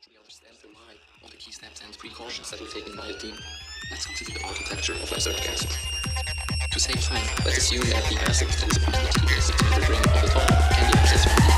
eventually understand the why of the key steps and precautions that were taken by the team, let's consider the architecture of abscisic acid. To save time, let's assume that the acid that is applied to the the ring of the top can be accessed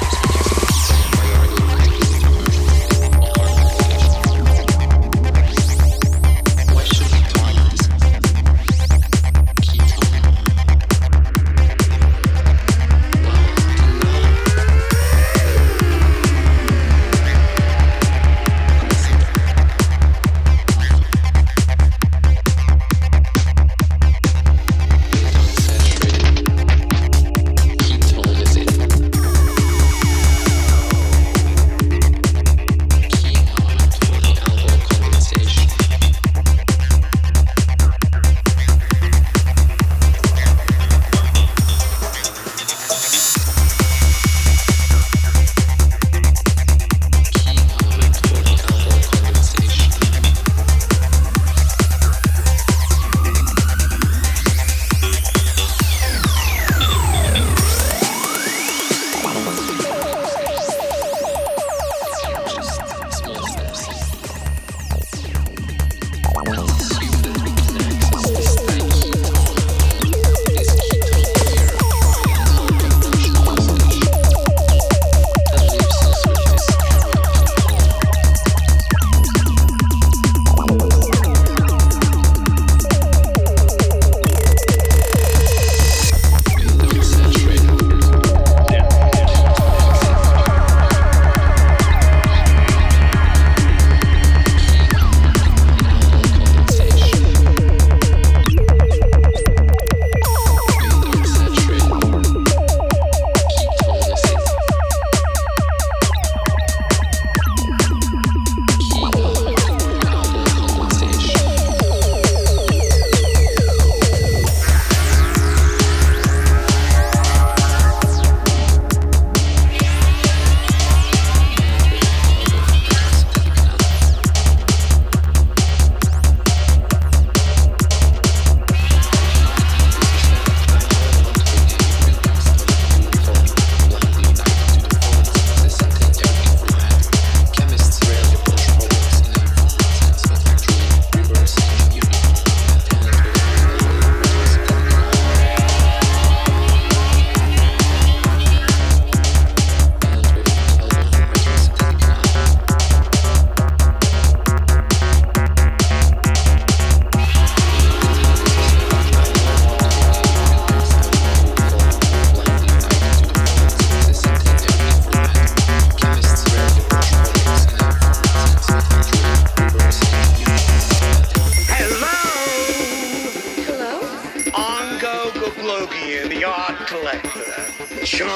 John,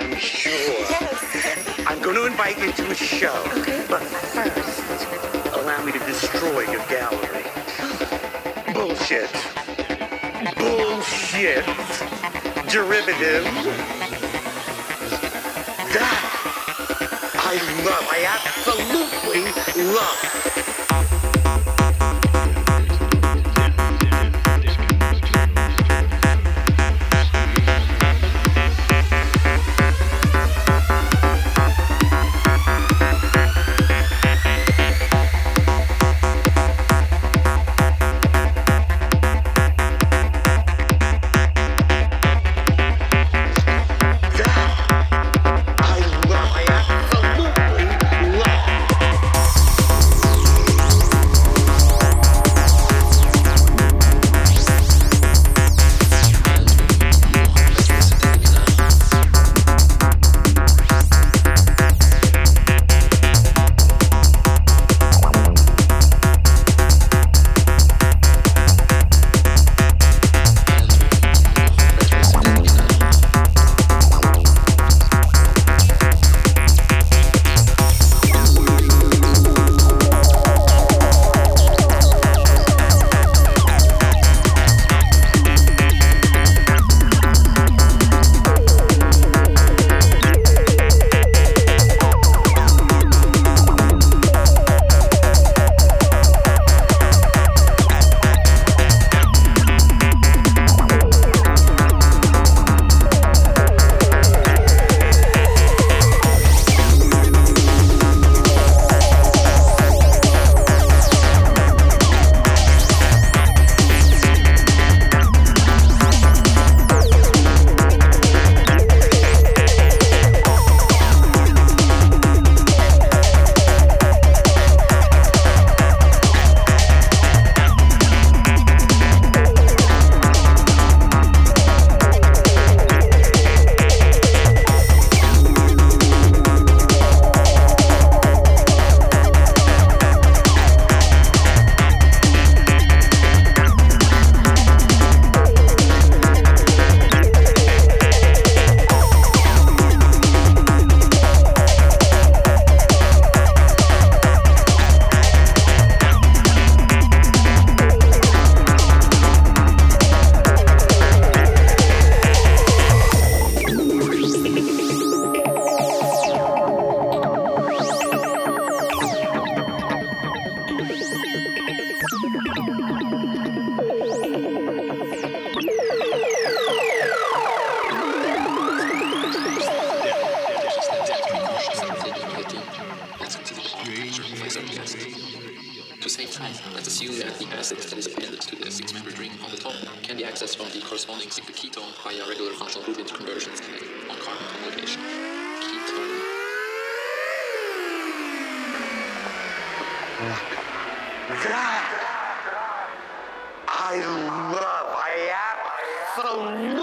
I'm sure. Yes. I'm going to invite you to a show. Okay. But first, allow me to destroy your gallery. Bullshit. Bullshit. Derivative. That I love. I absolutely love. Let's assume that the acid that is appended to the six-member ring on the top can be accessed from the corresponding sigma ketone via regular functional group conversions on carbon conjugation. Ketone. I love, I absolutely